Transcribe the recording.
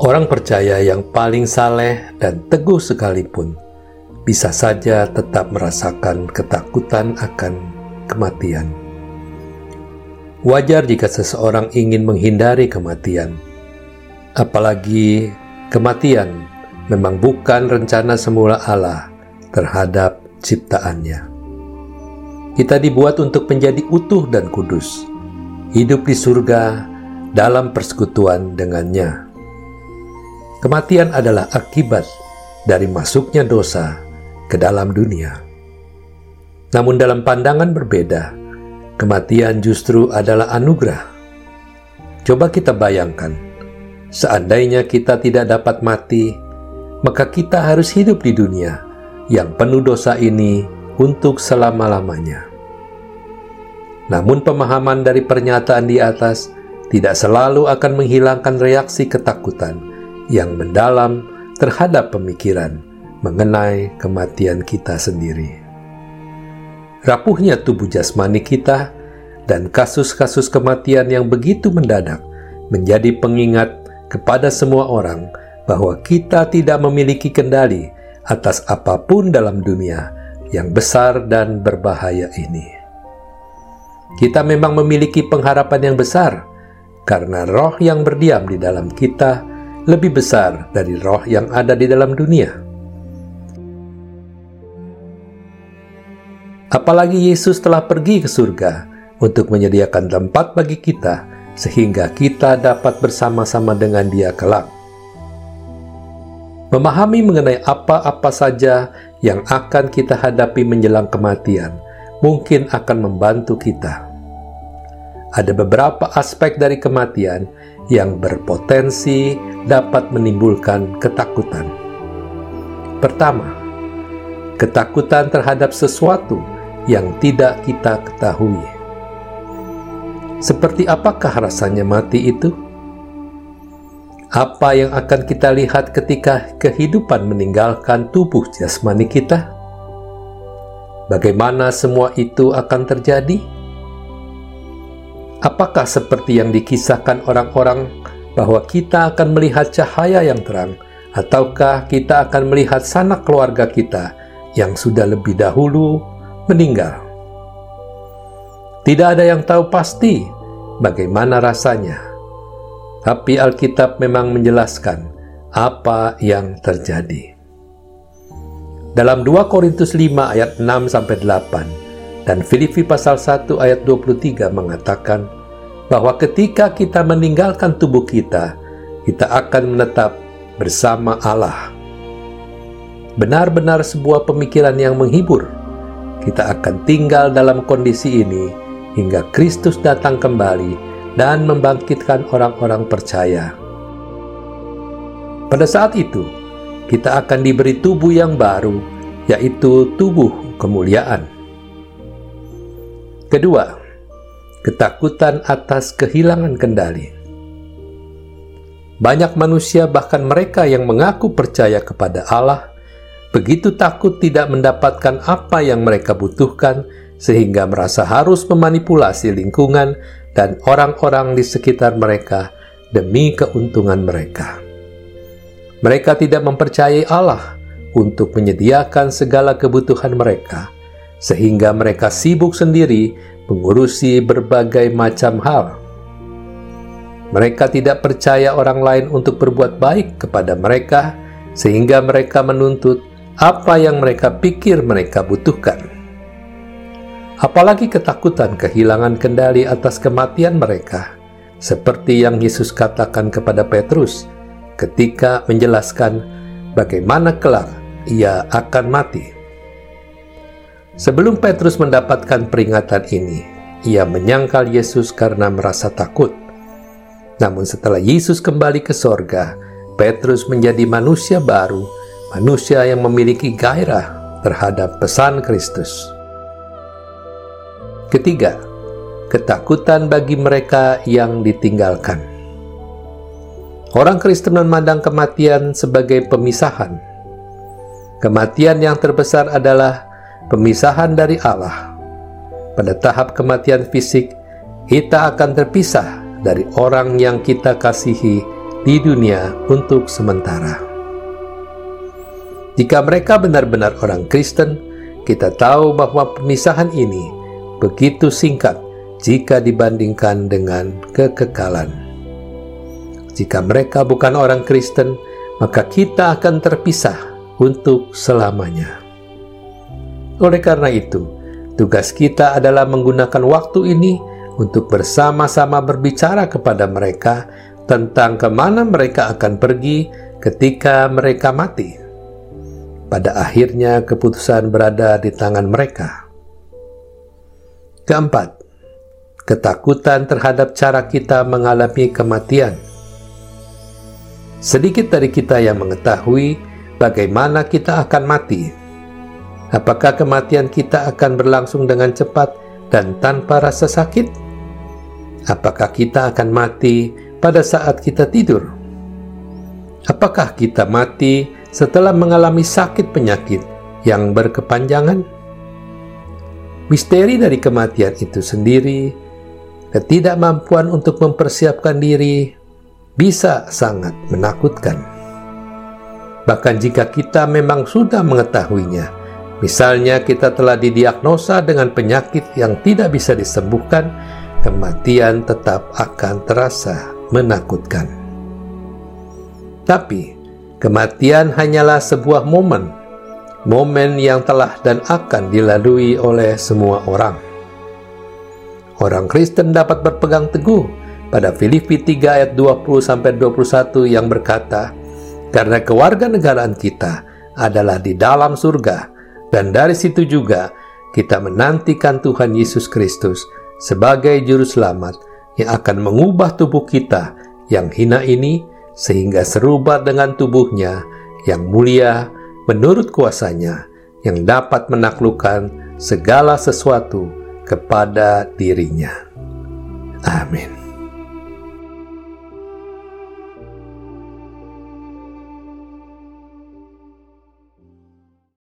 Orang percaya yang paling saleh dan teguh sekalipun bisa saja tetap merasakan ketakutan akan kematian. Wajar jika seseorang ingin menghindari kematian, apalagi kematian memang bukan rencana semula Allah terhadap ciptaannya. Kita dibuat untuk menjadi utuh dan kudus, hidup di surga dalam persekutuan dengannya. Kematian adalah akibat dari masuknya dosa ke dalam dunia. Namun dalam pandangan berbeda, Kematian justru adalah anugerah. Coba kita bayangkan, seandainya kita tidak dapat mati, maka kita harus hidup di dunia yang penuh dosa ini untuk selama-lamanya. Namun, pemahaman dari pernyataan di atas tidak selalu akan menghilangkan reaksi ketakutan yang mendalam terhadap pemikiran mengenai kematian kita sendiri rapuhnya tubuh jasmani kita, dan kasus-kasus kematian yang begitu mendadak menjadi pengingat kepada semua orang bahwa kita tidak memiliki kendali atas apa pun dalam dunia yang besar dan berbahaya ini. Kita memang memiliki pengharapan yang besar karena roh yang berdiam di dalam kita lebih besar dari roh yang ada di dalam dunia. Apalagi Yesus telah pergi ke surga untuk menyediakan tempat bagi kita, sehingga kita dapat bersama-sama dengan Dia kelak. Memahami mengenai apa-apa saja yang akan kita hadapi menjelang kematian mungkin akan membantu kita. Ada beberapa aspek dari kematian yang berpotensi dapat menimbulkan ketakutan. Pertama, ketakutan terhadap sesuatu yang tidak kita ketahui. Seperti apakah rasanya mati itu? Apa yang akan kita lihat ketika kehidupan meninggalkan tubuh jasmani kita? Bagaimana semua itu akan terjadi? Apakah seperti yang dikisahkan orang-orang bahwa kita akan melihat cahaya yang terang, ataukah kita akan melihat sanak keluarga kita yang sudah lebih dahulu meninggal. Tidak ada yang tahu pasti bagaimana rasanya, tapi Alkitab memang menjelaskan apa yang terjadi. Dalam 2 Korintus 5 ayat 6 sampai 8 dan Filipi pasal 1 ayat 23 mengatakan bahwa ketika kita meninggalkan tubuh kita, kita akan menetap bersama Allah. Benar-benar sebuah pemikiran yang menghibur kita akan tinggal dalam kondisi ini hingga Kristus datang kembali dan membangkitkan orang-orang percaya. Pada saat itu, kita akan diberi tubuh yang baru, yaitu tubuh kemuliaan. Kedua, ketakutan atas kehilangan kendali. Banyak manusia, bahkan mereka yang mengaku percaya kepada Allah, begitu takut tidak mendapatkan apa yang mereka butuhkan, sehingga merasa harus memanipulasi lingkungan dan orang-orang di sekitar mereka demi keuntungan mereka. Mereka tidak mempercayai Allah untuk menyediakan segala kebutuhan mereka, sehingga mereka sibuk sendiri mengurusi berbagai macam hal. Mereka tidak percaya orang lain untuk berbuat baik kepada mereka, sehingga mereka menuntut apa yang mereka pikir mereka butuhkan. Apalagi ketakutan kehilangan kendali atas kematian mereka, seperti yang Yesus katakan kepada Petrus ketika menjelaskan bagaimana kelak ia akan mati. Sebelum Petrus mendapatkan peringatan ini, ia menyangkal Yesus karena merasa takut. Namun setelah Yesus kembali ke sorga, Petrus menjadi manusia baru manusia yang memiliki gairah terhadap pesan Kristus. Ketiga, ketakutan bagi mereka yang ditinggalkan. Orang Kristen memandang kematian sebagai pemisahan. Kematian yang terbesar adalah pemisahan dari Allah. Pada tahap kematian fisik, kita akan terpisah dari orang yang kita kasihi di dunia untuk sementara. Jika mereka benar-benar orang Kristen, kita tahu bahwa pemisahan ini begitu singkat jika dibandingkan dengan kekekalan. Jika mereka bukan orang Kristen, maka kita akan terpisah untuk selamanya. Oleh karena itu, tugas kita adalah menggunakan waktu ini untuk bersama-sama berbicara kepada mereka tentang ke mana mereka akan pergi ketika mereka mati. Pada akhirnya, keputusan berada di tangan mereka. Keempat, ketakutan terhadap cara kita mengalami kematian. Sedikit dari kita yang mengetahui bagaimana kita akan mati. Apakah kematian kita akan berlangsung dengan cepat dan tanpa rasa sakit? Apakah kita akan mati pada saat kita tidur? Apakah kita mati setelah mengalami sakit penyakit yang berkepanjangan? Misteri dari kematian itu sendiri, ketidakmampuan untuk mempersiapkan diri, bisa sangat menakutkan. Bahkan jika kita memang sudah mengetahuinya, misalnya kita telah didiagnosa dengan penyakit yang tidak bisa disembuhkan, kematian tetap akan terasa menakutkan. Tapi, kematian hanyalah sebuah momen, momen yang telah dan akan dilalui oleh semua orang. Orang Kristen dapat berpegang teguh pada Filipi 3 ayat 20 sampai 21 yang berkata, karena kewarganegaraan kita adalah di dalam surga, dan dari situ juga kita menantikan Tuhan Yesus Kristus sebagai Juru Selamat yang akan mengubah tubuh kita yang hina ini sehingga serupa dengan tubuhnya yang mulia menurut kuasanya yang dapat menaklukkan segala sesuatu kepada dirinya. Amin.